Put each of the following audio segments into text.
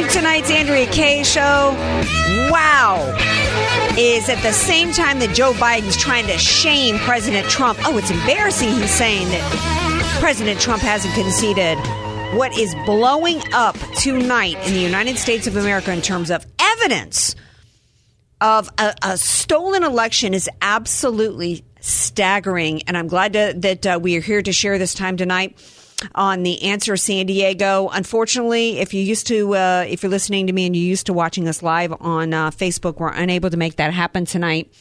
To tonight's Andrea Kaye show. Wow. Is at the same time that Joe Biden's trying to shame President Trump. Oh, it's embarrassing he's saying that President Trump hasn't conceded. What is blowing up tonight in the United States of America in terms of evidence of a, a stolen election is absolutely staggering. And I'm glad to, that uh, we are here to share this time tonight on the answer San Diego. Unfortunately, if you used to, uh, if you're listening to me and you're used to watching us live on uh, Facebook, we're unable to make that happen tonight.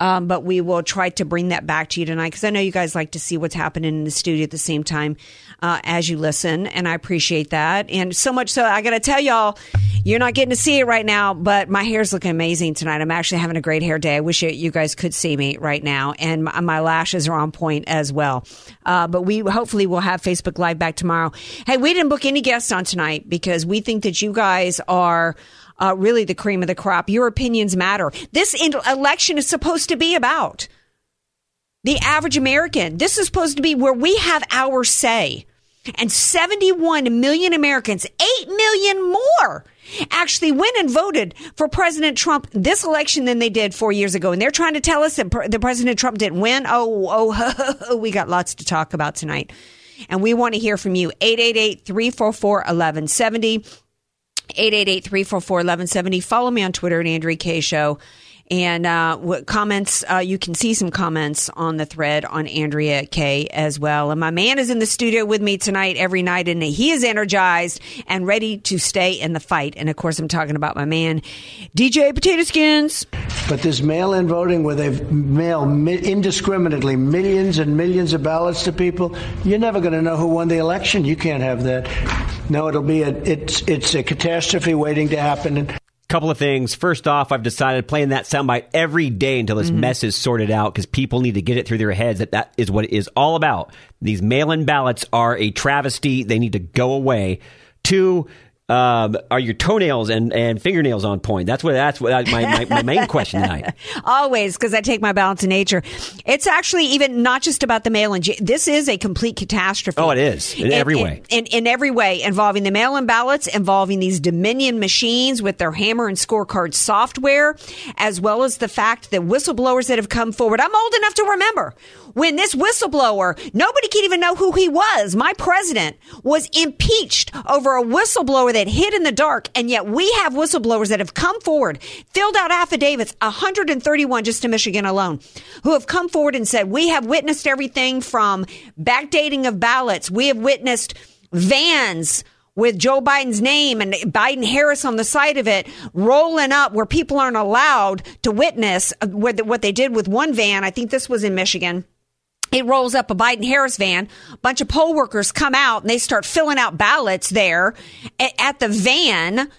Um, but we will try to bring that back to you tonight because I know you guys like to see what's happening in the studio at the same time uh, as you listen, and I appreciate that. And so much so, I got to tell y'all, you're not getting to see it right now, but my hair's looking amazing tonight. I'm actually having a great hair day. I wish you guys could see me right now, and my, my lashes are on point as well. Uh, but we hopefully will have Facebook Live back tomorrow. Hey, we didn't book any guests on tonight because we think that you guys are uh, really the cream of the crop. Your opinions matter. This election is supposed to be about the average American. This is supposed to be where we have our say. And 71 million Americans, 8 million more, actually went and voted for President Trump this election than they did four years ago. And they're trying to tell us that, that President Trump didn't win. Oh, oh, we got lots to talk about tonight. And we want to hear from you. 888 344 1170. 888-344-1170. Follow me on Twitter at Andrea Kaye Show. And uh, comments, uh, you can see some comments on the thread on Andrea Kaye as well. And my man is in the studio with me tonight every night, and he is energized and ready to stay in the fight. And of course, I'm talking about my man, DJ Potato Skins. But this mail in voting where they mail mi- indiscriminately millions and millions of ballots to people, you're never going to know who won the election. You can't have that. No, it'll be a, it's, it's a catastrophe waiting to happen. Couple of things. First off, I've decided playing that soundbite every day until this mm-hmm. mess is sorted out because people need to get it through their heads that that is what it is all about. These mail-in ballots are a travesty. They need to go away. Two, um, are your toenails and, and fingernails on point? That's what that's what my, my, my main question tonight. Always, because I take my balance in nature. It's actually even not just about the mail-in. This is a complete catastrophe. Oh, it is in every way. In, in every way, involving the mail-in ballots, involving these Dominion machines with their hammer and scorecard software, as well as the fact that whistleblowers that have come forward. I'm old enough to remember when this whistleblower, nobody can even know who he was. My president was impeached over a whistleblower that hid in the dark. And yet we have whistleblowers that have come forward, filled out affidavits, 131 just in Michigan alone, who have come forward and said, we have witnessed everything from backdating of ballots. We have witnessed vans with Joe Biden's name and Biden Harris on the side of it rolling up where people aren't allowed to witness uh, what what they did with one van. I think this was in Michigan. It rolls up a Biden Harris van. A bunch of poll workers come out and they start filling out ballots there at the van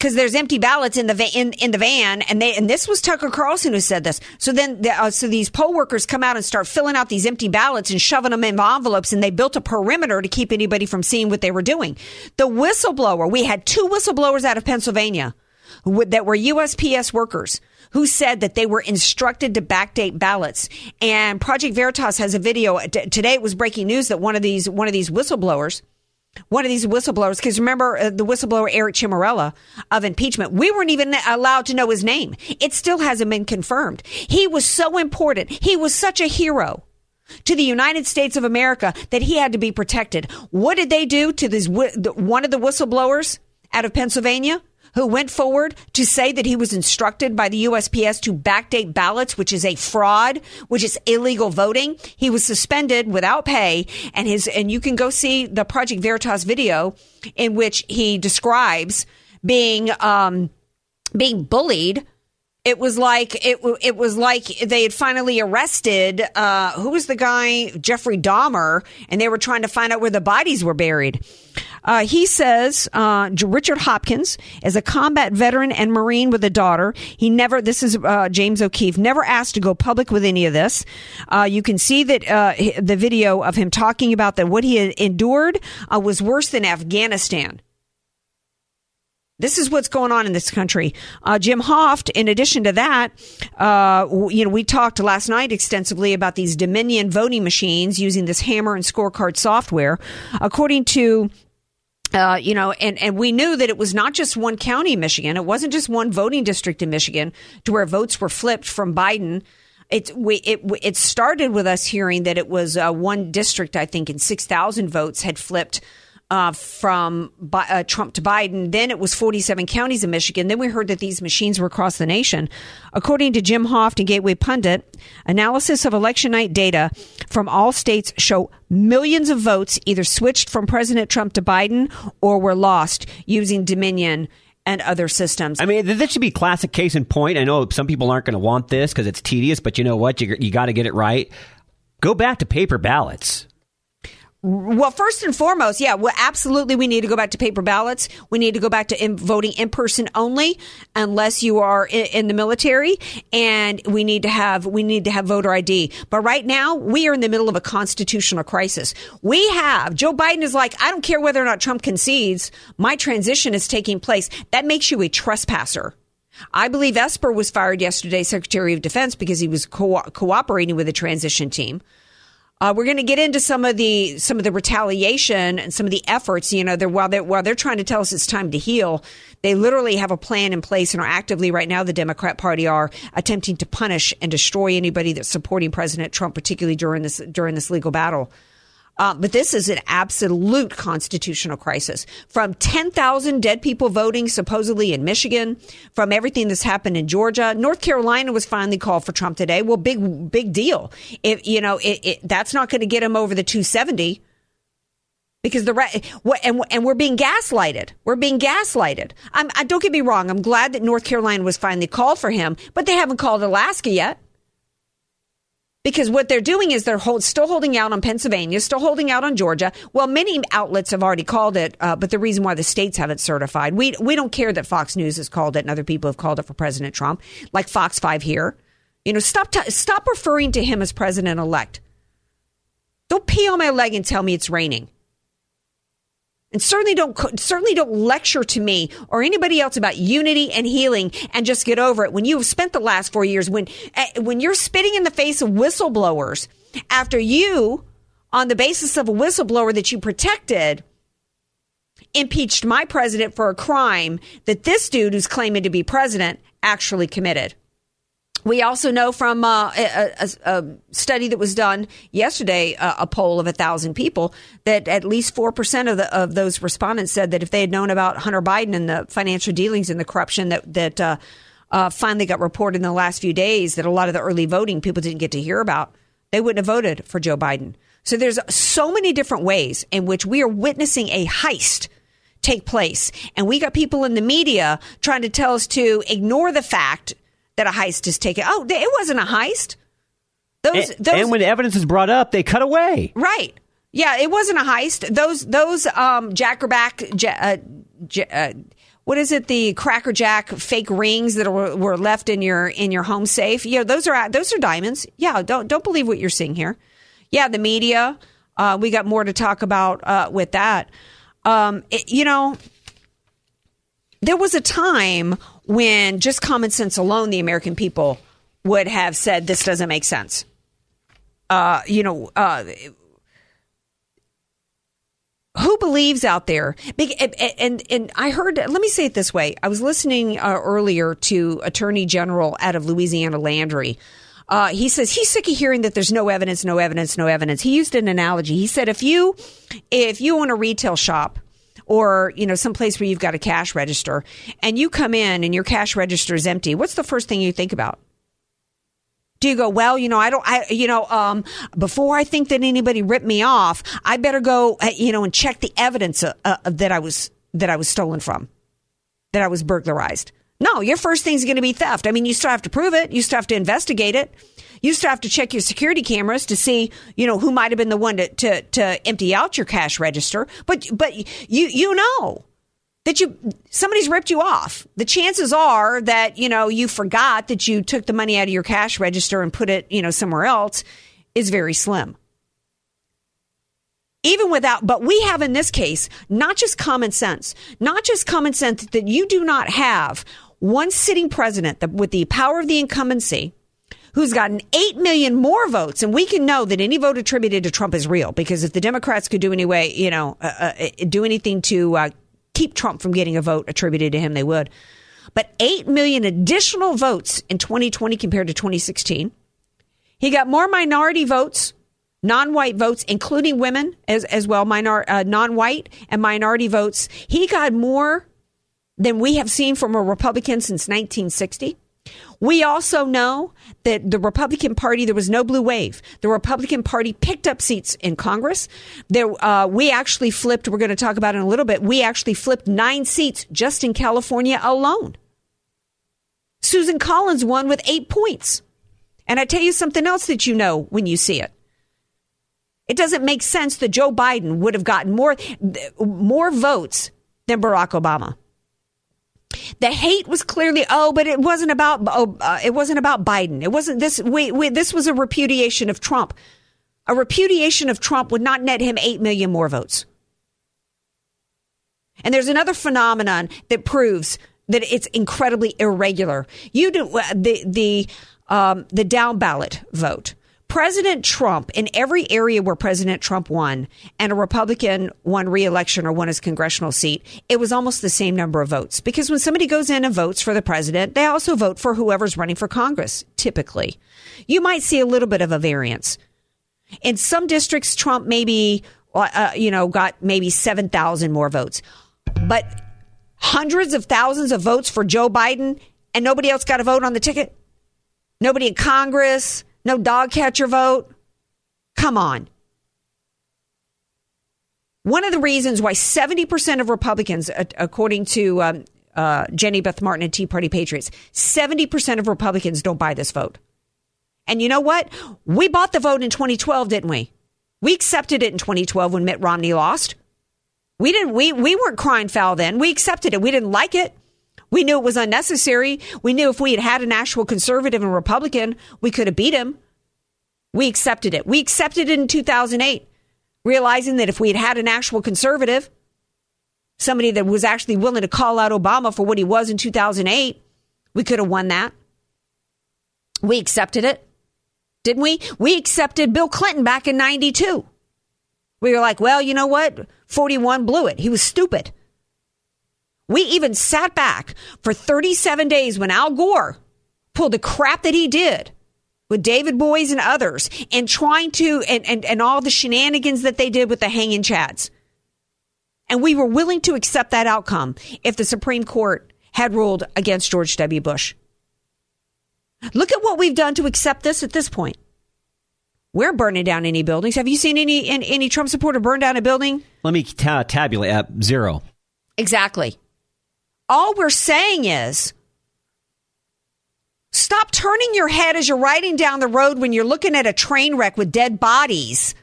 because there's empty ballots in the va- in, in the van, and they and this was Tucker Carlson who said this. So then, the, uh, so these poll workers come out and start filling out these empty ballots and shoving them in envelopes, and they built a perimeter to keep anybody from seeing what they were doing. The whistleblower, we had two whistleblowers out of Pennsylvania that were USPS workers who said that they were instructed to backdate ballots. And Project Veritas has a video t- today. It was breaking news that one of these one of these whistleblowers one of these whistleblowers, because remember uh, the whistleblower Eric Ciaramella of impeachment, we weren't even allowed to know his name. It still hasn't been confirmed. He was so important. He was such a hero to the United States of America that he had to be protected. What did they do to this one of the whistleblowers out of Pennsylvania? Who went forward to say that he was instructed by the USPS to backdate ballots, which is a fraud, which is illegal voting. He was suspended without pay, and his and you can go see the Project Veritas video in which he describes being um, being bullied. It was like it. It was like they had finally arrested uh, who was the guy Jeffrey Dahmer, and they were trying to find out where the bodies were buried. Uh, he says uh, Richard Hopkins is a combat veteran and Marine with a daughter. He never. This is uh, James O'Keefe. Never asked to go public with any of this. Uh, you can see that uh, the video of him talking about that what he endured uh, was worse than Afghanistan. This is what's going on in this country. Uh, Jim Hoft, in addition to that, uh, you know, we talked last night extensively about these Dominion voting machines using this hammer and scorecard software. According to uh, you know, and, and we knew that it was not just one county in Michigan. It wasn't just one voting district in Michigan to where votes were flipped from Biden. It, we, it, it started with us hearing that it was uh, one district, I think, in 6,000 votes had flipped uh, from uh, Trump to Biden. Then it was 47 counties in Michigan. Then we heard that these machines were across the nation. According to Jim Hoft and Gateway Pundit, analysis of election night data from all states show millions of votes either switched from President Trump to Biden or were lost using Dominion and other systems. I mean, this should be classic case in point. I know some people aren't going to want this because it's tedious, but you know what? You, you got to get it right. Go back to paper ballots. Well, first and foremost, yeah, well, absolutely, we need to go back to paper ballots. We need to go back to in, voting in person only, unless you are in, in the military, and we need to have we need to have voter ID. But right now, we are in the middle of a constitutional crisis. We have Joe Biden is like, I don't care whether or not Trump concedes, my transition is taking place. That makes you a trespasser. I believe Esper was fired yesterday, Secretary of Defense, because he was co- cooperating with the transition team. Uh, we're going to get into some of the some of the retaliation and some of the efforts. You know, they're, while they're while they're trying to tell us it's time to heal, they literally have a plan in place and are actively right now. The Democrat Party are attempting to punish and destroy anybody that's supporting President Trump, particularly during this during this legal battle. Uh, but this is an absolute constitutional crisis. From 10,000 dead people voting supposedly in Michigan, from everything that's happened in Georgia, North Carolina was finally called for Trump today. Well, big, big deal. If, you know, it, it, that's not going to get him over the 270 because the what and and we're being gaslighted. We're being gaslighted. I'm, I, don't get me wrong. I'm glad that North Carolina was finally called for him, but they haven't called Alaska yet. Because what they're doing is they're hold, still holding out on Pennsylvania, still holding out on Georgia. Well, many outlets have already called it, uh, but the reason why the states haven't certified, we we don't care that Fox News has called it and other people have called it for President Trump, like Fox Five here. You know, stop t- stop referring to him as president elect. Don't pee on my leg and tell me it's raining. And certainly don't certainly don't lecture to me or anybody else about unity and healing and just get over it. When you've spent the last four years, when eh, when you're spitting in the face of whistleblowers after you, on the basis of a whistleblower that you protected, impeached my president for a crime that this dude who's claiming to be president actually committed. We also know from uh, a, a, study that was done yesterday, uh, a poll of a thousand people, that at least four percent of the of those respondents said that if they had known about Hunter Biden and the financial dealings and the corruption that that uh, uh, finally got reported in the last few days, that a lot of the early voting people didn't get to hear about, they wouldn't have voted for Joe Biden. So there's so many different ways in which we are witnessing a heist take place, and we got people in the media trying to tell us to ignore the fact that a heist is taken. Oh, it wasn't a heist. Those, and, those, and when evidence is brought up, they cut away. Right. Yeah, it wasn't a heist. Those those um, Jackerback, uh, uh, what is it? The Cracker Jack fake rings that were, were left in your in your home safe. Yeah, those are those are diamonds. Yeah, don't don't believe what you're seeing here. Yeah, the media. Uh, we got more to talk about uh, with that. Um, it, you know, there was a time when just common sense alone, the American people would have said this doesn't make sense. Uh, you know, uh, who believes out there? And, and, I heard. Let me say it this way: I was listening uh, earlier to Attorney General out of Louisiana, Landry. Uh, he says he's sick of hearing that there's no evidence, no evidence, no evidence. He used an analogy. He said if you if you own a retail shop or you know some place where you've got a cash register and you come in and your cash register is empty, what's the first thing you think about? Do you go, well, you know, I don't, I, you know, um, before I think that anybody ripped me off, I better go, uh, you know, and check the evidence uh, uh, that I was, that I was stolen from, that I was burglarized. No, your first thing's going to be theft. I mean, you still have to prove it. You still have to investigate it. You still have to check your security cameras to see, you know, who might have been the one to, to, to empty out your cash register. But, but you, you know that you somebody's ripped you off. The chances are that you know you forgot that you took the money out of your cash register and put it you know somewhere else is very slim. Even without, but we have in this case not just common sense, not just common sense that you do not have one sitting president with the power of the incumbency who's gotten 8 million more votes. And we can know that any vote attributed to Trump is real because if the Democrats could do any way, you know, uh, uh, do anything to uh, keep Trump from getting a vote attributed to him, they would. But 8 million additional votes in 2020 compared to 2016. He got more minority votes, non-white votes, including women as, as well, minor, uh, non-white and minority votes. He got more than we have seen from a Republican since 1960. We also know that the Republican Party, there was no blue wave. The Republican Party picked up seats in Congress. There, uh, we actually flipped, we're going to talk about in a little bit, we actually flipped nine seats just in California alone. Susan Collins won with eight points. And I tell you something else that you know when you see it. It doesn't make sense that Joe Biden would have gotten more, more votes than Barack Obama. The hate was clearly oh, but it wasn't about oh, uh, it wasn't about Biden. It wasn't this. We, we, this was a repudiation of Trump. A repudiation of Trump would not net him eight million more votes. And there's another phenomenon that proves that it's incredibly irregular. You do uh, the the um, the down ballot vote. President Trump, in every area where President Trump won and a Republican won reelection or won his congressional seat, it was almost the same number of votes. Because when somebody goes in and votes for the president, they also vote for whoever's running for Congress, typically. You might see a little bit of a variance. In some districts, Trump maybe, uh, you know, got maybe 7,000 more votes. But hundreds of thousands of votes for Joe Biden and nobody else got a vote on the ticket? Nobody in Congress? No dog catcher vote? Come on. One of the reasons why 70% of Republicans, according to um, uh, Jenny Beth Martin and Tea Party Patriots, 70% of Republicans don't buy this vote. And you know what? We bought the vote in 2012, didn't we? We accepted it in 2012 when Mitt Romney lost. We didn't we we weren't crying foul then. We accepted it. We didn't like it. We knew it was unnecessary. We knew if we had had an actual conservative and Republican, we could have beat him. We accepted it. We accepted it in 2008, realizing that if we had had an actual conservative, somebody that was actually willing to call out Obama for what he was in 2008, we could have won that. We accepted it, didn't we? We accepted Bill Clinton back in 92. We were like, well, you know what? 41 blew it. He was stupid. We even sat back for 37 days when Al Gore pulled the crap that he did with David Boies and others and trying to, and, and, and all the shenanigans that they did with the hanging chads. And we were willing to accept that outcome if the Supreme Court had ruled against George W. Bush. Look at what we've done to accept this at this point. We're burning down any buildings. Have you seen any any, Trump supporter burn down a building? Let me ta- tabulate at zero. Exactly. All we're saying is stop turning your head as you're riding down the road when you're looking at a train wreck with dead bodies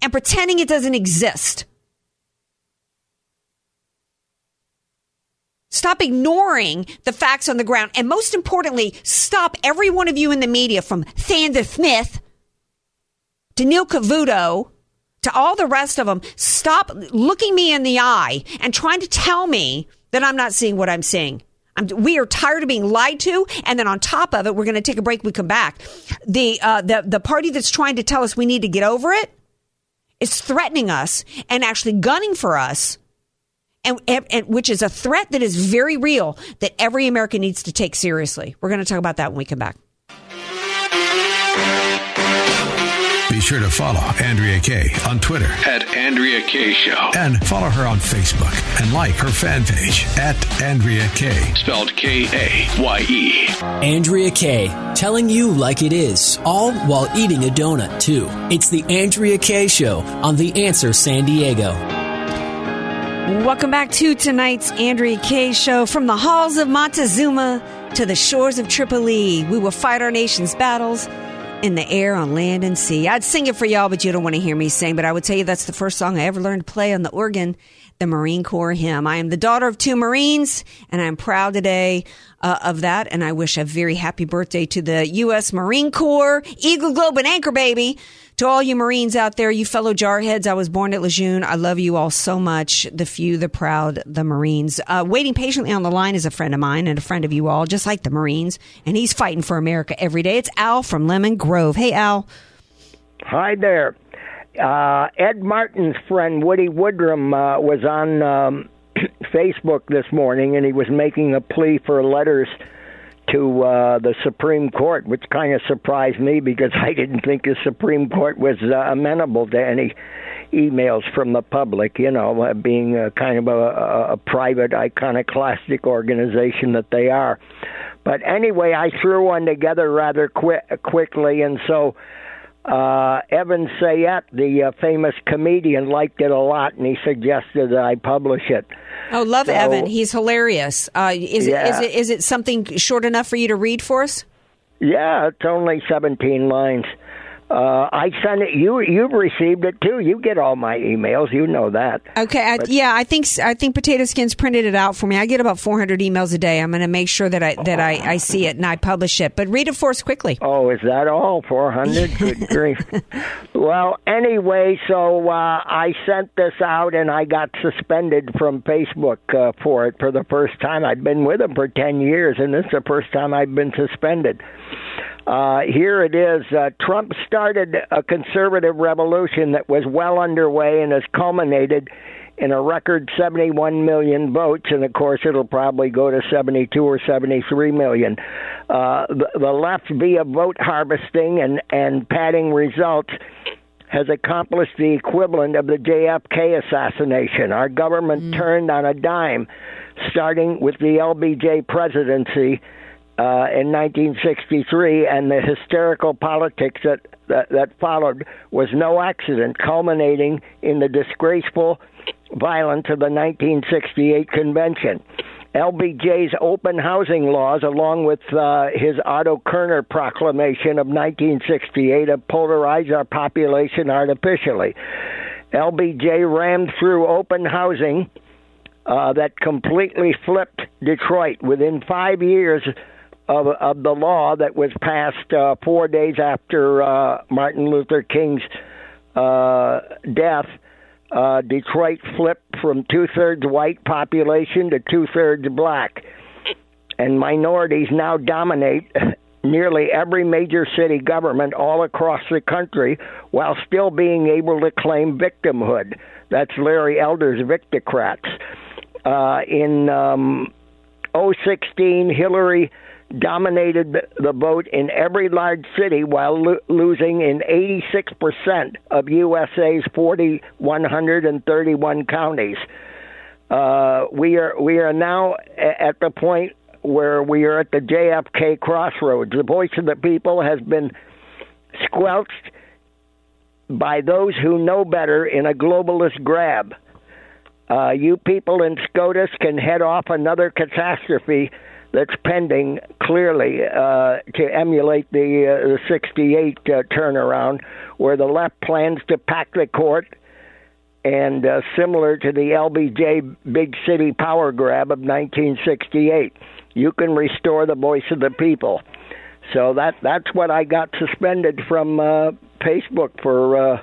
and pretending it doesn't exist. Stop ignoring the facts on the ground. And most importantly, stop every one of you in the media from Sandra Smith to Neil Cavuto to all the rest of them. Stop looking me in the eye and trying to tell me that I'm not seeing what I'm seeing. I'm, we are tired of being lied to, and then on top of it, we're going to take a break. We come back. The uh, the the party that's trying to tell us we need to get over it is threatening us and actually gunning for us, and, and, and which is a threat that is very real that every American needs to take seriously. We're going to talk about that when we come back. Be sure to follow Andrea Kaye on Twitter At Andrea Kaye Show. and follow her on Facebook and like her fan page at Andrea Kaye. Spelled K A Y E. Andrea Kaye, telling you like it is, all while eating a donut, too. It's the Andrea Kaye Show on The Answer San Diego. Welcome back to tonight's Andrea Kaye show. From the halls of Montezuma to the shores of Tripoli, we will fight our nation's battles in the air, on land, and sea. I'd sing it for y'all, but you don't want to hear me sing. But I would tell you that's the first song I ever learned to play on the organ, the Marine Corps hymn. I am the daughter of two Marines, and I'm proud today uh, of that. And I wish a very happy birthday to the U.S. Marine Corps, Eagle Globe, and Anchor Baby. To all you Marines out there, you fellow jarheads, I was born at Lejeune. I love you all so much. The few, the proud, the Marines. Uh, waiting patiently on the line is a friend of mine and a friend of you all, just like the Marines. And he's fighting for America every day. It's Al from Lemon Grove. Hey, Al. Hi there. Uh, Ed Martin's friend Woody Woodrum uh, was on um, Facebook this morning, and he was making a plea for letters to uh, the Supreme Court, which kind of surprised me because I didn't think the Supreme Court was uh, amenable to any emails from the public. You know, uh, being a kind of a, a, a private, iconoclastic organization that they are. But anyway, I threw one together rather qui- quickly, and so uh, Evan Sayet, the uh, famous comedian, liked it a lot, and he suggested that I publish it. Oh, love So- Evan. He's hilarious. Uh, is, Yeah. is, it, is it something short enough for you to read for us? Yeah, it's only 17 lines. Uh, I sent it. You you've received it too. You get all my emails. You know that. Okay, I, yeah, I think I think Potato Skins printed it out for me. I get about 400 emails a day. I'm going to make sure that I that I, I see it and I publish it. But read it for us quickly. Oh, is that all? 400? Good grief. Well, anyway, so uh, I sent this out and I got suspended from Facebook uh, for it for the first time. I'd been with them for 10 years, and this is the first time I've been suspended. Uh, here it is. Uh, Trump started a conservative revolution that was well underway and has culminated in a record 71 million votes, and of course it'll probably go to 72 or 73 million. Uh, the, the left, via vote harvesting and, and padding results, has accomplished the equivalent of the JFK assassination. Our government turned on a dime, starting with the LBJ presidency uh, in 1963, and the hysterical politics that, that that followed was no accident, culminating in the disgraceful violence of the 1968 convention. LBJ's open housing laws, along with uh, his Otto Kerner proclamation of 1968, have polarized our population artificially. LBJ rammed through open housing uh, that completely flipped Detroit within five years of, of the law that was passed uh, four days after uh, Martin Luther King's uh, death. Uh, Detroit flipped from two thirds white population to two thirds black, and minorities now dominate nearly every major city government all across the country, while still being able to claim victimhood. That's Larry Elder's Victicrats. Uh, in um, 016, Hillary dominated the- vote in every large city while lo- losing in 86% of USA's 4,131 counties. Uh, we are we are now at the point where we are at the JFK crossroads. The voice of the people has been squelched by those who know better in a globalist grab. Uh, you people in SCOTUS can head off another catastrophe that's pending clearly uh, to emulate the, uh, the 68 uh, turnaround, where the left plans to pack the court and uh, similar to the LBJ big city power grab of 1968. You can restore the voice of the people. So that that's what I got suspended from uh, Facebook for uh,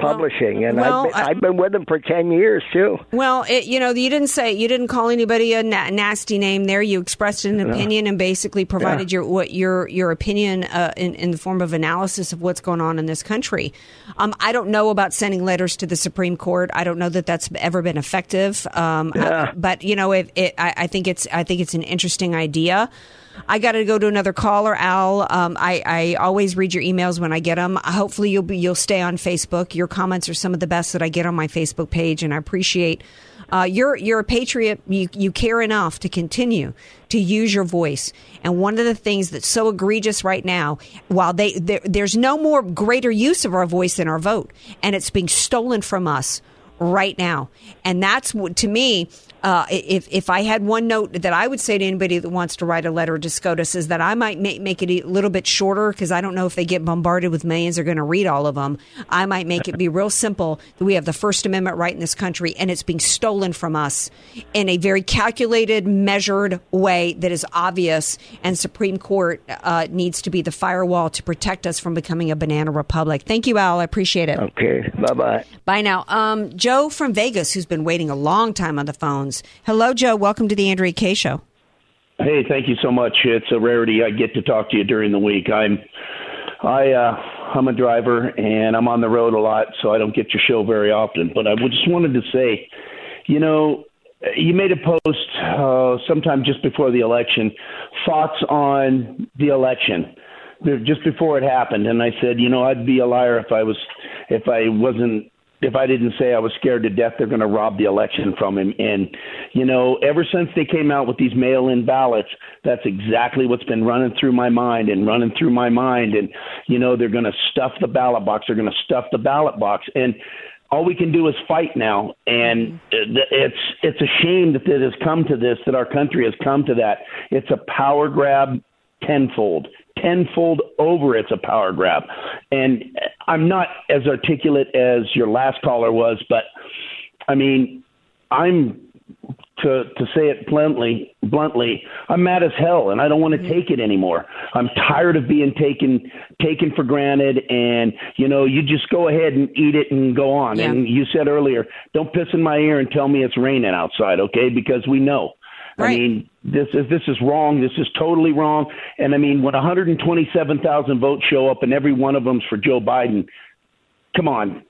Publishing, and well, I've, been, I- I've been with them for ten years too. Well, it, you know, you didn't say you didn't call anybody a na- nasty name there. You expressed an opinion and basically provided your what your your opinion uh, in in the form of analysis of what's going on in this country. Um, I don't know about sending letters to the Supreme Court. I don't know that that's ever been effective. Um, I- but you know, if it, I, I think it's I think it's an interesting idea. I got to go to another caller, Al. Um, I, I always read your emails when I get them. Hopefully, you'll be you'll stay on Facebook. Your comments are some of the best that I get on my Facebook page, and I appreciate. Uh, you're you're a patriot. You you care enough to continue to use your voice. And one of the things that's so egregious right now, while they there's no more greater use of our voice than our vote, and it's being stolen from us right now. And that's to me, uh, if if I had one note that I would say to anybody that wants to write a letter to SCOTUS is that I might make, make it a little bit shorter because I don't know if they get bombarded with millions, they're going to read all of them. I might make it be real simple that we have the First Amendment right in this country and it's being stolen from us in a very calculated, measured way that is obvious. And Supreme Court uh, needs to be the firewall to protect us from becoming a banana republic. Thank you, Al. I appreciate it. Okay, bye bye. Bye now. Um, Joe from Vegas, who's been waiting a long time on the Hello, Joe. Welcome to the Andrea Kaye Show. Hey, thank you so much. It's a rarity I get to talk to you during the week. I'm I uh I'm a driver and I'm on the road a lot, so I don't get your show very often. But I just wanted to say, you know, you made a post uh, sometime just before the election, thoughts on the election just before it happened, and I said, you know, I'd be a liar if I was if I wasn't if I didn't say I was scared to death they're going to rob the election from him. And, you know, ever since they came out with these mail in ballots, that's exactly what's been running through my mind and running through my mind. And, you know, they're going to stuff the ballot box. They're going to stuff the ballot box. And, all we can do is fight now, and mm-hmm. it's it's a shame that it has come to this. That our country has come to that. It's a power grab tenfold tenfold over it's a power grab. And i'm not as articulate as your last caller was but i mean i'm to to say it bluntly bluntly i'm mad as hell and i don't want to mm-hmm. take it anymore. I'm tired of being taken taken for granted and you know you just go ahead and eat it and go on. Yeah. and you said earlier don't piss in my ear and tell me it's raining outside okay? Because we know. I Right. mean, this is this is wrong. This is totally wrong. And I mean, when 127,000 votes show up and every one of them's for Joe Biden, come on,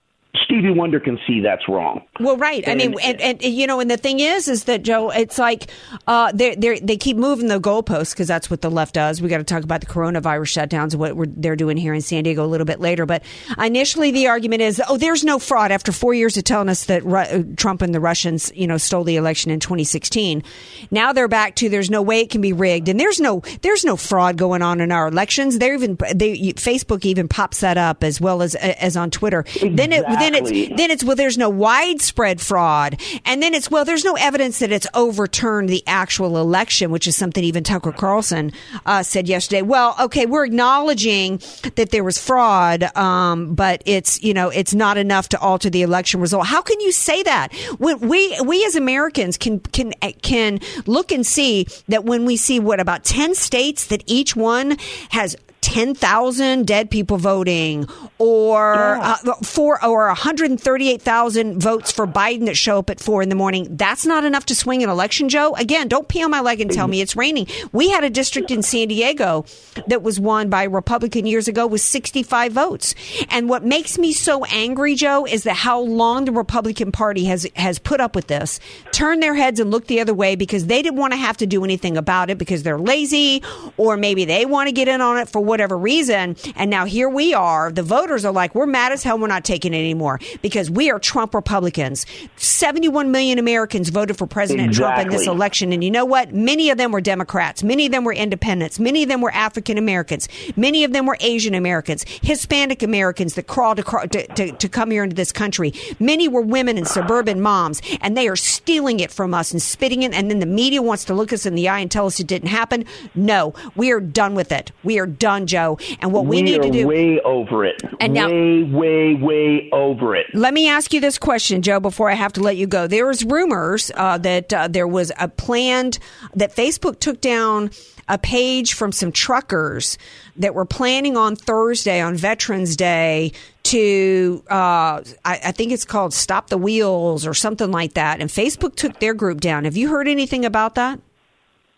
Stevie Wonder can see that's wrong. Well, right. I mean, and, and you know, and the thing is, is that Joe, it's like uh, they they they keep moving the goalposts because that's what the left does. We got to talk about the coronavirus shutdowns, and what we're, they're doing here in San Diego a little bit later. But initially, the argument is, oh, there's no fraud. After four years of telling us that Ru- uh, Trump and the Russians, you know, stole the election in 2016, now they're back to there's no way it can be rigged, and there's no there's no fraud going on in our elections. They're even they Facebook even pops that up as well as as on Twitter. Then it then it's then it's well there's no widespread fraud. And then it's well there's no evidence that it's overturned the actual election which is something even tucker carlson uh, said yesterday. Well okay we're acknowledging that there was fraud um, but it's you know it's not enough to alter the election result. How can you say that? When we we as americans can can can look and see that when we see what about 10 states that each one has 10,000 dead people voting or uh, four or 138,000 votes for Biden that show up at 4 in the morning. That's not enough to swing an election, Joe. Again, don't pee on my leg and tell me it's raining. We had a district in San Diego that was won by a Republican years ago with 65 votes. And what makes me so angry, Joe, is that how long the Republican Party has has put up with this, turned their heads and looked the other way because they didn't want to have to do anything about it because they're lazy or maybe they want to get in on it for whatever reason. And now here we are. The voters are like, we're mad as hell. We're not taking it anymore because we are Trump Republicans. 71 million Americans voted for President Trump in this election. And you know what? Many of them were Democrats. Many of them were independents. Many of them were African Americans. Many of them were Asian Americans, Hispanic Americans that crawled to, to, to come here into this country. Many were women and suburban moms, and they are stealing it from us and spitting it. And then the media wants to look us in the eye and tell us it didn't happen. No, we are done with it. We are done. Done, Joe. And what we, we need to do. way over it. And now- way, way, way over it. Let me ask you this question, Joe, before I have to let you go. There was rumors uh, that uh, there was a planned that Facebook took down a page from some truckers that were planning on Thursday on Veterans Day to uh, I, I think it's called Stop the Wheels or something like that. And Facebook took their group down. Have you heard anything about that?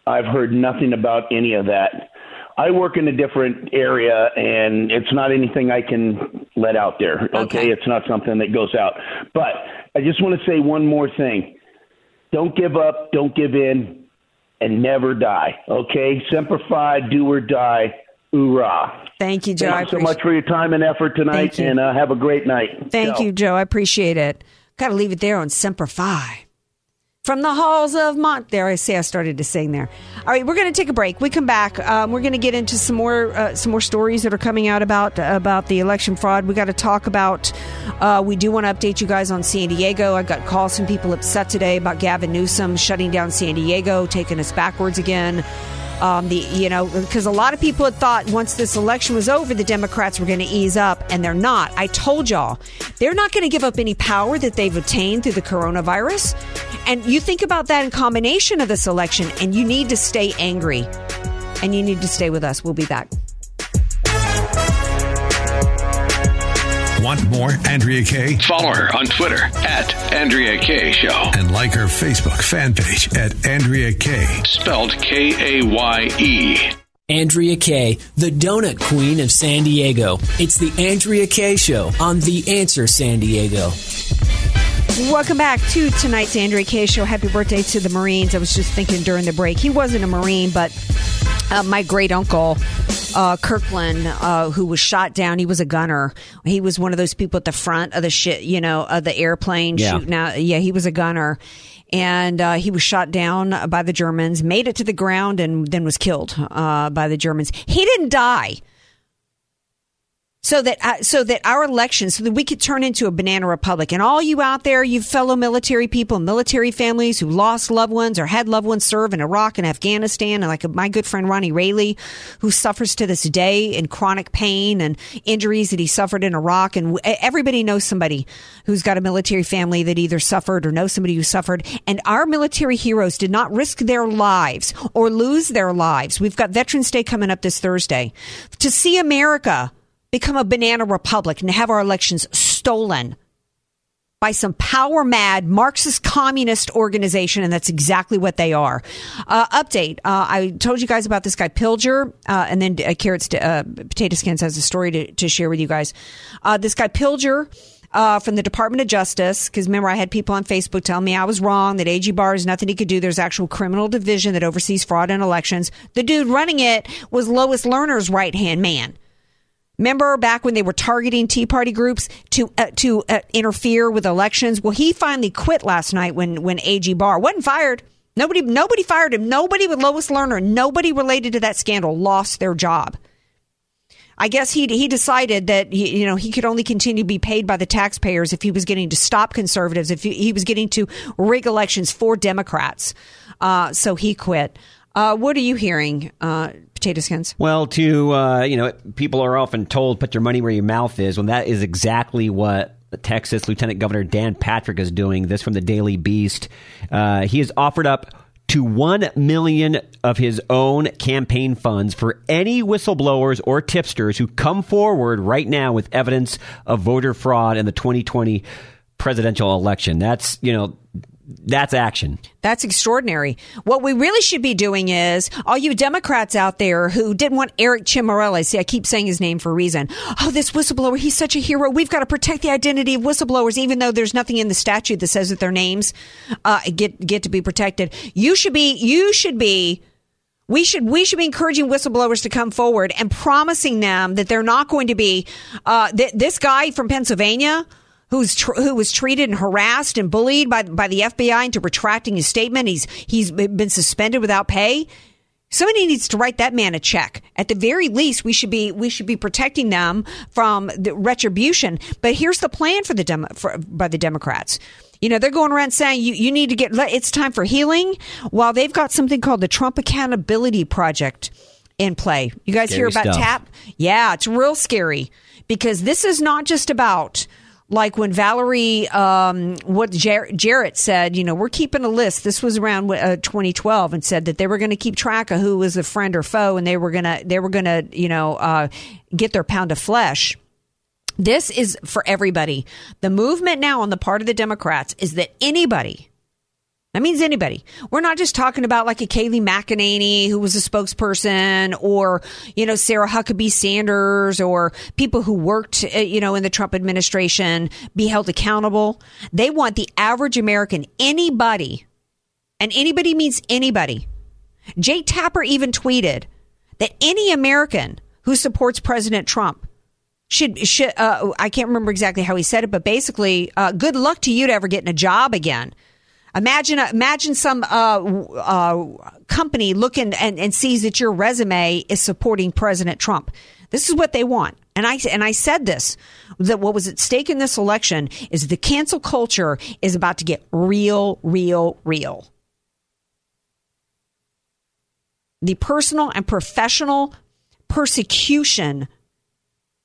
I've heard nothing about any of that. I work in a different area, and it's not anything I can let out there. Okay, Okay. it's not something that goes out. But I just want to say one more thing: don't give up, don't give in, and never die. Okay, semper fi, do or die. Hoorah! Thank you, Joe. Thank you so much for your time and effort tonight, and uh, have a great night. Thank Ciao. you, Joe. I appreciate it. Got to leave it there on Semper Fi. From the halls of Mont. There, I say I started to sing there. All right, we're going to take a break. We come back. Um, we're going to get into some more uh, some more stories that are coming out about about the election fraud. We got to talk about. Uh, we do want to update you guys on San Diego. I got calls from people upset today about Gavin Newsom shutting down San Diego, taking us backwards again. Um, the you know because a lot of people had thought once this election was over, the Democrats were going to ease up, and they're not. I told y'all they're not going to give up any power that they've obtained through the coronavirus. And you think about that in combination of this election, and you need to stay angry, and you need to stay with us. We'll be back. Want more Andrea Kaye? Follow her on Twitter at Andrea Kaye Show. And like her Facebook fan page at Andrea Kaye. Spelled K A Y E. Andrea Kaye, the donut queen of San Diego. It's the Andrea Kaye Show on The Answer San Diego. Welcome back to tonight's Andrea Kaye show. Happy birthday to the Marines. I was just thinking during the break, he wasn't a Marine, but uh, my great uncle, uh, Kirkland, uh, who was shot down, he was a gunner. He was one of those people at the front of the shit, you know, of the airplane Yeah. shooting out. Yeah, he was a gunner. And uh, he was shot down by the Germans, made it to the ground, and then was killed uh, by the Germans. He didn't die so that uh, so that our elections so that we could turn into a banana republic. And all you out there you fellow military people military families who lost loved ones or had loved ones serve in Iraq and Afghanistan and like my good friend Ronnie Rayleigh who suffers to this day in chronic pain and injuries that he suffered in Iraq. And everybody knows somebody who's got a military family that either suffered or knows somebody who suffered. And our military heroes did not risk their lives or lose their lives. We've got Veterans Day coming up this Thursday. To see America become a banana republic and have our elections stolen by some power mad Marxist communist organization, and that's exactly what they are. Uh, update: uh, I told you guys about this guy Pilger, uh, and then uh, carrots, uh, potato skins has a story to, to share with you guys. Uh, this guy Pilger. From the Department of Justice, because remember, I had people on Facebook telling me I was wrong, that AG Barr is nothing he could do. There's actual criminal division that oversees fraud in elections. The dude running it was Lois Lerner's right hand man. Remember back when they were targeting Tea Party groups to uh, to uh, interfere with elections? Well, he finally quit last night when when AG Barr wasn't fired. Nobody nobody fired him. Nobody with Lois Lerner, nobody related to that scandal lost their job. I guess he he decided that he, you know he could only continue to be paid by the taxpayers if he was getting to stop conservatives, if he, he was getting to rig elections for Democrats. Uh, so he quit. Uh, what are you hearing, uh, potato skins? Well, to uh, you know, people are often told put your money where your mouth is. When that is exactly what Texas Lieutenant Governor Dan Patrick is doing. This from the Daily Beast. Uh, he has offered up to one million of his own campaign funds for any whistleblowers or tipsters who come forward right now with evidence of voter fraud in the 2020 presidential election. That's you know. That's action. That's extraordinary. What we really should be doing is, all you Democrats out there who didn't want Eric Ciaramella, see, I keep saying his name for a reason. Oh, this whistleblower, he's such a hero. We've got to protect the identity of whistleblowers, even though there's nothing in the statute that says that their names uh, get get to be protected. You should be. You should be. We should we should be encouraging whistleblowers to come forward and promising them that they're not going to be. Uh, th- this guy from Pennsylvania who's tr- who was treated and harassed and bullied by by the FBI into retracting his statement. He's he's been suspended without pay. Somebody needs to write that man a check. At the very least, we should be we should be protecting them from the retribution. But here's the plan for the Demo- for, by the Democrats. You know, they're going around saying you, you need to get, it's time for healing, while they've got something called the Trump Accountability Project in play. You guys hear about stuff. TAP? Yeah, it's real scary because this is not just about like when Valerie, um, what Jar- Jarrett said, you know, we're keeping a list. This was around uh, 2012 and said that they were going to keep track of who was a friend or foe and they were going to, they were to, you know, uh, get their pound of flesh. This is for everybody. The movement now on the part of the Democrats is that anybody, that means anybody. We're not just talking about like a Kayleigh McEnany who was a spokesperson or, you know, Sarah Huckabee Sanders or people who worked, uh, you know, in the Trump administration be held accountable. They want the average American, anybody, and anybody means anybody. Jake Tapper even tweeted that any American who supports President Trump should should uh, I can't remember exactly how he said it, but basically, uh, good luck to you to ever getting a job again. Imagine imagine some uh, uh, company looking and, and sees that your resume is supporting President Trump. This is what they want, and I and I said this that what was at stake in this election is the cancel culture is about to get real, real, real. The personal and professional persecution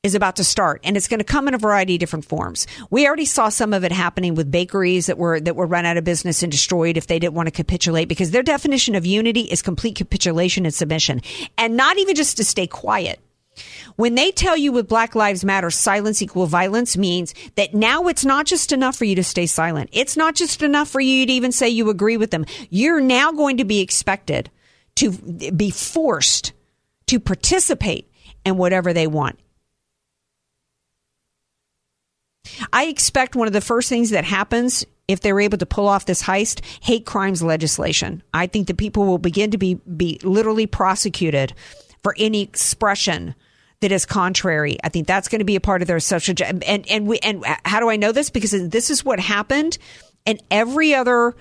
is about to start and it's going to come in a variety of different forms. We already saw some of it happening with bakeries that were that were run out of business and destroyed if they didn't want to capitulate because their definition of unity is complete capitulation and submission and not even just to stay quiet. When they tell you with Black Lives Matter silence equal violence means that now it's not just enough for you to stay silent. It's not just enough for you to even say you agree with them. You're now going to be expected to be forced to participate in whatever they want. I expect one of the first things that happens if they're able to pull off this heist, hate crimes legislation. I think that people will begin to be, be literally prosecuted for any expression that is contrary. I think that's going to be a part of their social and and we and how do I know this? Because this is what happened in every other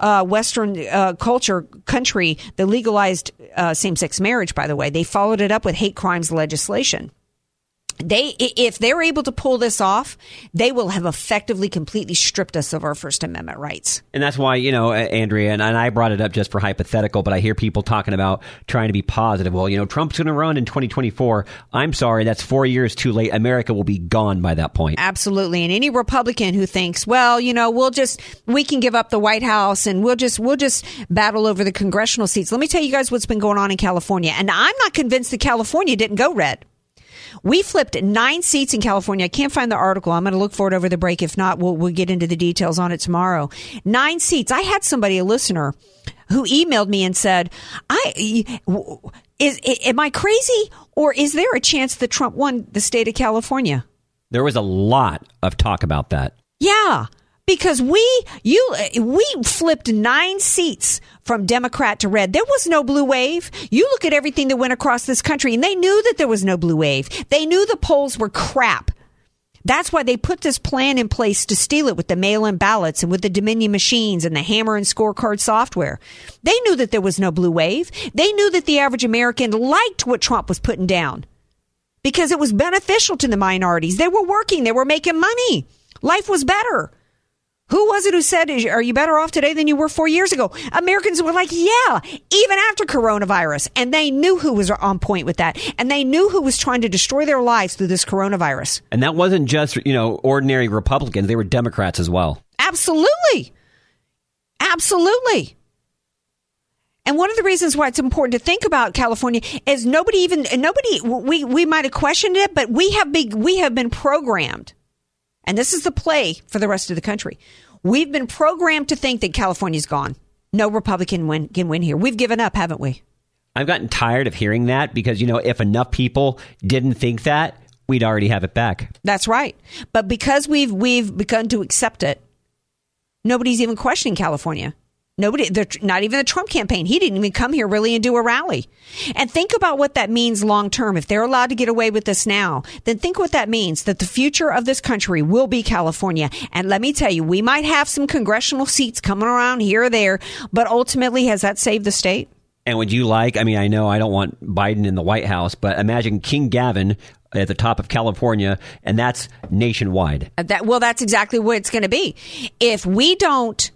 uh, Western uh, culture country that legalized uh, same sex marriage. By the way, they followed it up with hate crimes legislation they if they're able to pull this off they will have effectively completely stripped us of our first amendment rights And that's why, you know, Andrea, and, and I brought it up just for hypothetical, but I hear people talking about trying to be positive. Well, you know, Trump's going to run in 2024. I'm sorry, that's four years too late. America will be gone by that point. absolutely and any republican who thinks well you know we'll just we can give up the white house and we'll just we'll just battle over the congressional seats let me tell you guys what's been going on in california and i'm not convinced that california didn't go red we flipped nine seats in California. I can't find the article. I'm going to look for it over the break. If not, we'll, we'll get into the details on it tomorrow. Nine seats. I had somebody, a listener, who emailed me and said, "I is am I crazy, or is there a chance that Trump won the state of California?" There was a lot of talk about that. Yeah, because we you we flipped nine seats from Democrat to red. There was no blue wave. You look at everything that went across this country, and they knew that there was no blue wave. They knew the polls were crap. That's why they put this plan in place to steal it with the mail-in ballots and with the Dominion machines and the hammer and scorecard software. They knew that there was no blue wave. They knew that the average American liked what Trump was putting down because it was beneficial to the minorities. They were working, they were making money. Life was better. Who was it who said, Are you better off today than you were four years ago? Americans were like, Yeah, even after coronavirus. And they knew who was on point with that. And they knew who was trying to destroy their lives through this coronavirus. And that wasn't just, you know, ordinary Republicans. They were Democrats as well. Absolutely. Absolutely. And one of the reasons why it's important to think about California is nobody even nobody we we might have questioned it, but we have big we have been programmed. And this is the play for the rest of the country. We've been programmed to think that California's gone. No Republican win, can win here. We've given up, haven't we? I've gotten tired of hearing that because, you know, if enough people didn't think that, we'd already have it back. That's right. But because we've we've begun to accept it, nobody's even questioning California. Nobody, not even the Trump campaign. He didn't even come here really and do a rally. And think about what that means long term. If they're allowed to get away with this now, then think what that means that the future of this country will be California. And let me tell you, we might have some congressional seats coming around here or there, but ultimately, has that saved the state? And would you like, I mean, I know I don't want Biden in the White House, but imagine King Gavin at the top of California, and that's nationwide. Uh, That well, that's exactly what it's going to be. If we don't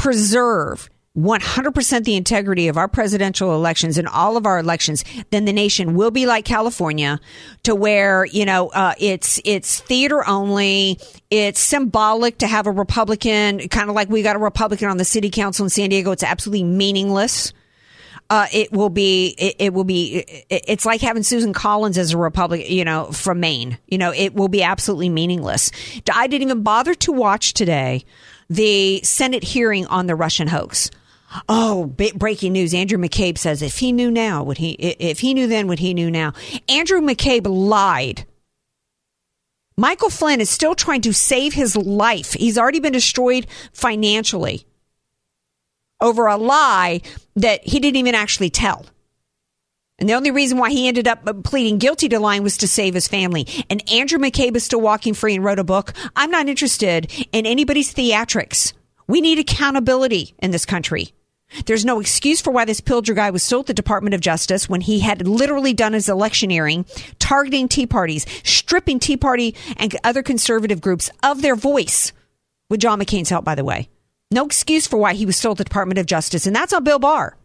preserve 100% the integrity of our presidential elections and all of our elections, then the nation will be like California to where, you know, uh, it's, it's theater only. It's symbolic to have a Republican, kind of like we got a Republican on the city council in San Diego. It's absolutely meaningless. Uh, it will be, it, it will be, it, it's like having Susan Collins as a Republican, you know, from Maine. You know, it will be absolutely meaningless. I didn't even bother to watch today the Senate hearing on the Russian hoax. Oh, breaking news. Andrew McCabe says if he knew now, would he, if he knew then, what he knew now. Andrew McCabe lied. Michael Flynn is still trying to save his life. He's already been destroyed financially over a lie that he didn't even actually tell. And the only reason why he ended up pleading guilty to lying was to save his family. And Andrew McCabe is still walking free and wrote a book. I'm not interested in anybody's theatrics. We need accountability in this country. There's no excuse for why this Pilger guy was still at the Department of Justice when he had literally done his electioneering, targeting Tea Parties, stripping Tea Party and other conservative groups of their voice, with John McCain's help, by the way. No excuse for why he was still at the Department of Justice, and that's on Bill Barr.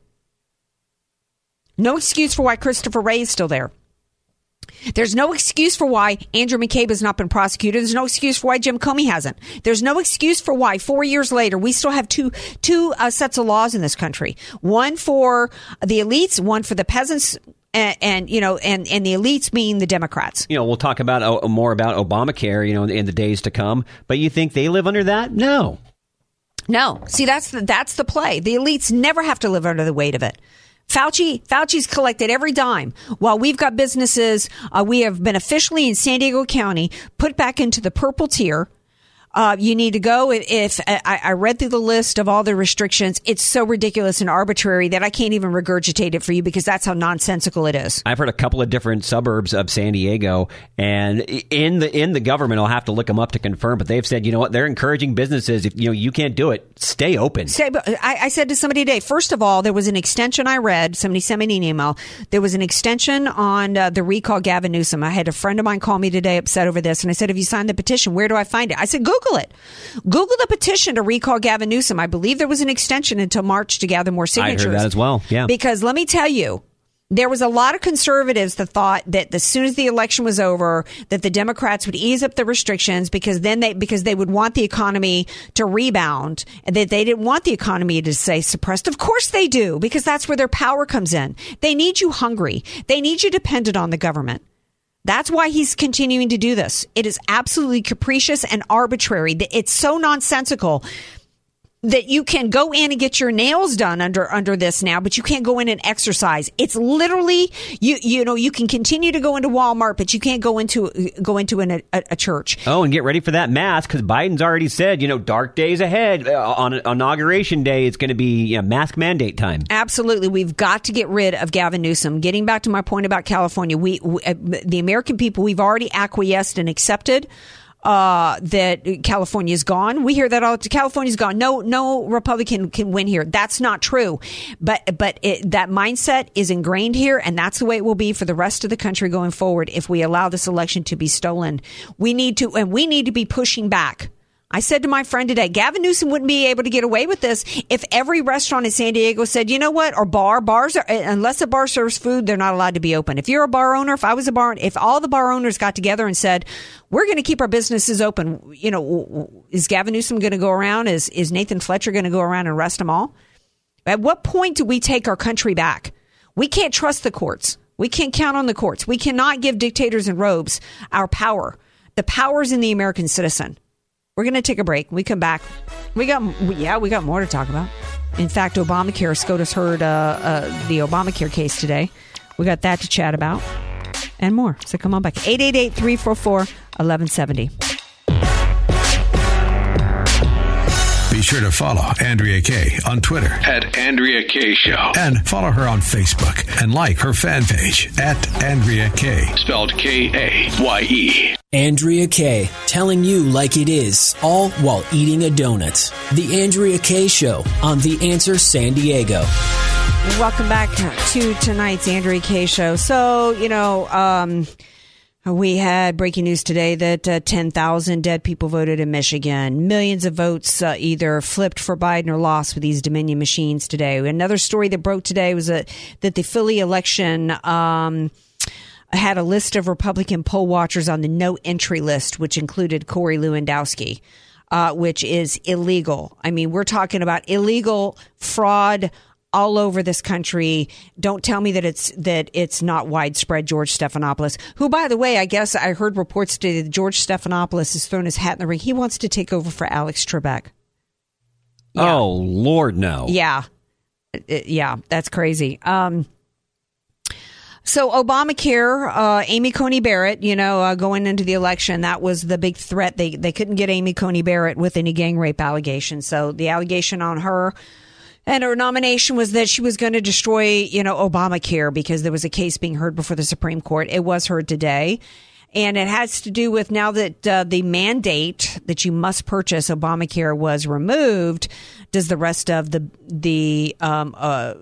No excuse for why Christopher Wray is still there. There's no excuse for why Andrew McCabe has not been prosecuted. There's no excuse for why Jim Comey hasn't. There's no excuse for why four years later we still have two two uh, sets of laws in this country. One for the elites, one for the peasants. And, and, you know, and, and the elites being the Democrats. You know, we'll talk about uh, more about Obamacare, you know, in the days to come. But you think they live under that? No, no. See, that's the, that's the play. The elites never have to live under the weight of it. Fauci, Fauci's collected every dime. While we've got businesses, uh, we have been officially in San Diego County put back into the purple tier. Uh, you need to go. If, if I, I, read through the list of all the restrictions, it's so ridiculous and arbitrary that I can't even regurgitate it for you because that's how nonsensical it is. I've heard a couple of different suburbs of San Diego, and in the in the government, I'll have to look them up to confirm. But they've said, you know what, they're encouraging businesses. If you know you can't do it, stay open. Say, I, I said to somebody today. First of all, there was an extension I read. Somebody sent me an email. There was an extension on uh, the recall Gavin Newsom. I had a friend of mine call me today, upset over this, and I said, "Have you signed the petition? Where do I find it?" I said, "Google." Google it. Google the petition to recall Gavin Newsom. I believe there was an extension until March to gather more signatures. I heard that as well. Yeah. Because let me tell you, there was a lot of conservatives that thought that as soon as the election was over, that the Democrats would ease up the restrictions because then they because they would want the economy to rebound and that they didn't want the economy to stay suppressed. Of course they do because that's where their power comes in. They need you hungry. They need you dependent on the government. That's why he's continuing to do this. It is absolutely capricious and arbitrary. It's so nonsensical that you can go in and get your nails done under under this now, but you can't go in and exercise. It's literally you you know you can continue to go into Walmart, but you can't go into go into an, a, a church. Oh, and get ready for that mask because Biden's already said you know dark days ahead uh, on inauguration day. It's going to be you know, mask mandate time. Absolutely, we've got to get rid of Gavin Newsom. Getting back to my point about California, we, we uh, the American people we've already acquiesced and accepted uh, that California's gone. We hear that all. California's gone. No, no Republican can win here. That's not true. But but it, that mindset is ingrained here, and that's the way it will be for the rest of the country going forward. If we allow this election to be stolen, we need to, and we need to be pushing back I said to my friend today, Gavin Newsom wouldn't be able to get away with this if every restaurant in San Diego said, you know what, or bar, bars are, uh, unless a bar serves food, they're not allowed to be open. If you're a bar owner, if I was a bar, if all the bar owners got together and said, we're going to keep our businesses open, you know, is Gavin Newsom going to go around? Is, is Nathan Fletcher going to go around and arrest them all? At what point do we take our country back? We can't trust the courts. We can't count on the courts. We cannot give dictators in robes our power. The power is in the American citizen. We're going to take a break. we come back, we got yeah, we got more to talk about. In fact, Obamacare. SCOTUS heard uh, uh, the Obamacare case today. We got that to chat about and more. So come on back. 888 344 1170. Be sure to follow Andrea Kaye on Twitter at Andrea Kaye Show. And follow her on Facebook and like her fan page at Andrea Kaye. Spelled K A Y E. Andrea Kaye, telling you like it is, all while eating a donut. The Andrea Kaye Show on The Answer San Diego. Welcome back to tonight's Andrea Kaye Show. So, you know, um, We had breaking news today that uh, 10,000 dead people voted in Michigan. Millions of votes uh, either flipped for Biden or lost with these Dominion machines today. Another story that broke today was that, the Philly election um, had a list of Republican poll watchers on the no entry list, which included Corey Lewandowski, uh, which is illegal. I mean, we're talking about illegal fraud all over this country. Don't tell me that it's that it's not widespread. George Stephanopoulos, who, by the way, I guess I heard reports today that George Stephanopoulos has thrown his hat in the ring. He wants to take over for Alex Trebek. Oh Lord, no. Yeah, Uh, yeah, that's crazy. Um, so Obamacare, uh, Amy Coney Barrett, you know, uh, going into the election, that was the big threat. They they couldn't get Amy Coney Barrett with any gang rape allegations. So the allegation on her and her nomination was that she was going to destroy, you know, Obamacare because there was a case being heard before the Supreme Court. It was heard today. And it has to do with now that uh, the mandate that you must purchase Obamacare was removed. Does the rest of the the um, uh,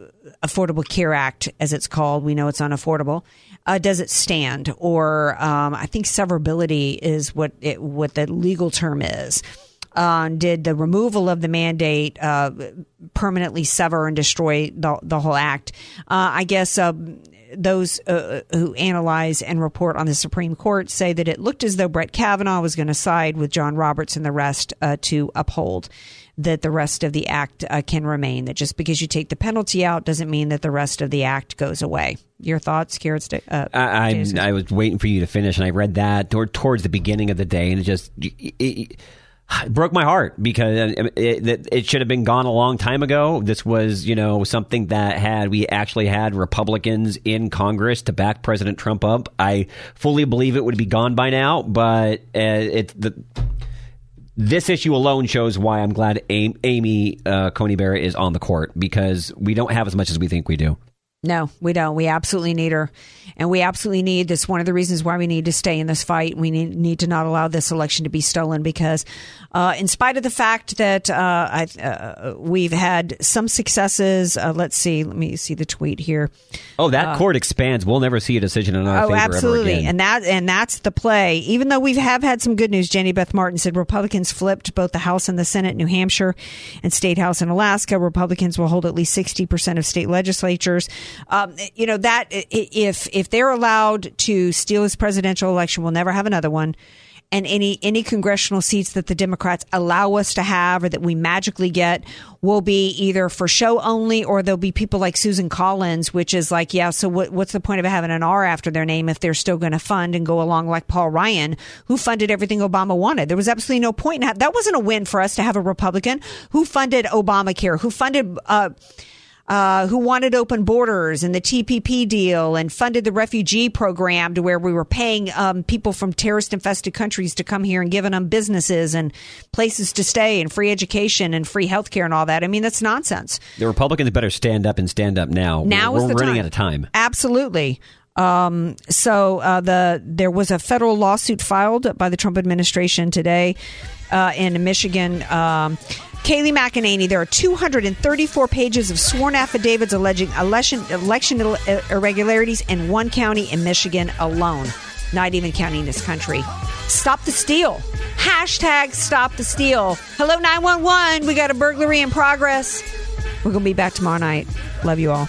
Affordable Care Act, as it's called, we know it's unaffordable, uh, does it stand? Or um, I think severability is what it, what the legal term is. Uh, did the removal of the mandate uh, permanently sever and destroy the, the whole act? Uh, I guess uh, those uh, who analyze and report on the Supreme Court say that it looked as though Brett Kavanaugh was going to side with John Roberts and the rest uh, to uphold that the rest of the act uh, can remain. That just because you take the penalty out doesn't mean that the rest of the act goes away. Your thoughts, Uh, I, I? I was waiting for you to finish, and I read that toward, towards the beginning of the day, and it just it, it, broke my heart because it, it, it should have been gone a long time ago. This was, you know, something that had we actually had Republicans in Congress to back President Trump up. I fully believe it would be gone by now, but uh, it the. This issue alone shows why I'm glad Amy, Amy uh, Coney Barrett is on the court because we don't have as much as we think we do. No, we don't. We absolutely need her. And we absolutely need this. One of the reasons why we need to stay in this fight. We need, need to not allow this election to be stolen because, uh, in spite of the fact that uh, I, uh, we've had some successes, uh, let's see, let me see the tweet here. Oh, that court expands. We'll never see a decision in our Oh, favor absolutely, and that and that's the play. Even though we have had some good news, Jenny Beth Martin said Republicans flipped both the House and the Senate, in New Hampshire, and State House in Alaska. Republicans will hold at least sixty percent of state legislatures. Um, you know that if if they're allowed to steal this presidential election, we'll never have another one. And any any congressional seats that the Democrats allow us to have or that we magically get will be either for show only or there'll be people like Susan Collins, which is like, yeah, so what, what's the point of having an R after their name if they're still going to fund and go along like Paul Ryan, who funded everything Obama wanted? There was absolutely no point in that. That wasn't a win for us to have a Republican who funded Obamacare, who funded, uh, uh, who wanted open borders and the TPP deal and funded the refugee program to where we were paying um, people from terrorist infested countries to come here and giving them businesses and places to stay and free education and free healthcare and all that. I mean, that's nonsense. The Republicans better stand up and stand up now. Now we're, is the we're running time. out of time. Absolutely. Um, so uh, the there was a federal lawsuit filed by the Trump administration today uh, in Michigan. Um, Kayleigh McEnany, there are 234 pages of sworn affidavits alleging election election irregularities in one county in Michigan alone. Not even counting this country. Stop the steal. Hashtag stop the steal. Hello 911. We got a burglary in progress. We're going to be back tomorrow night. Love you all.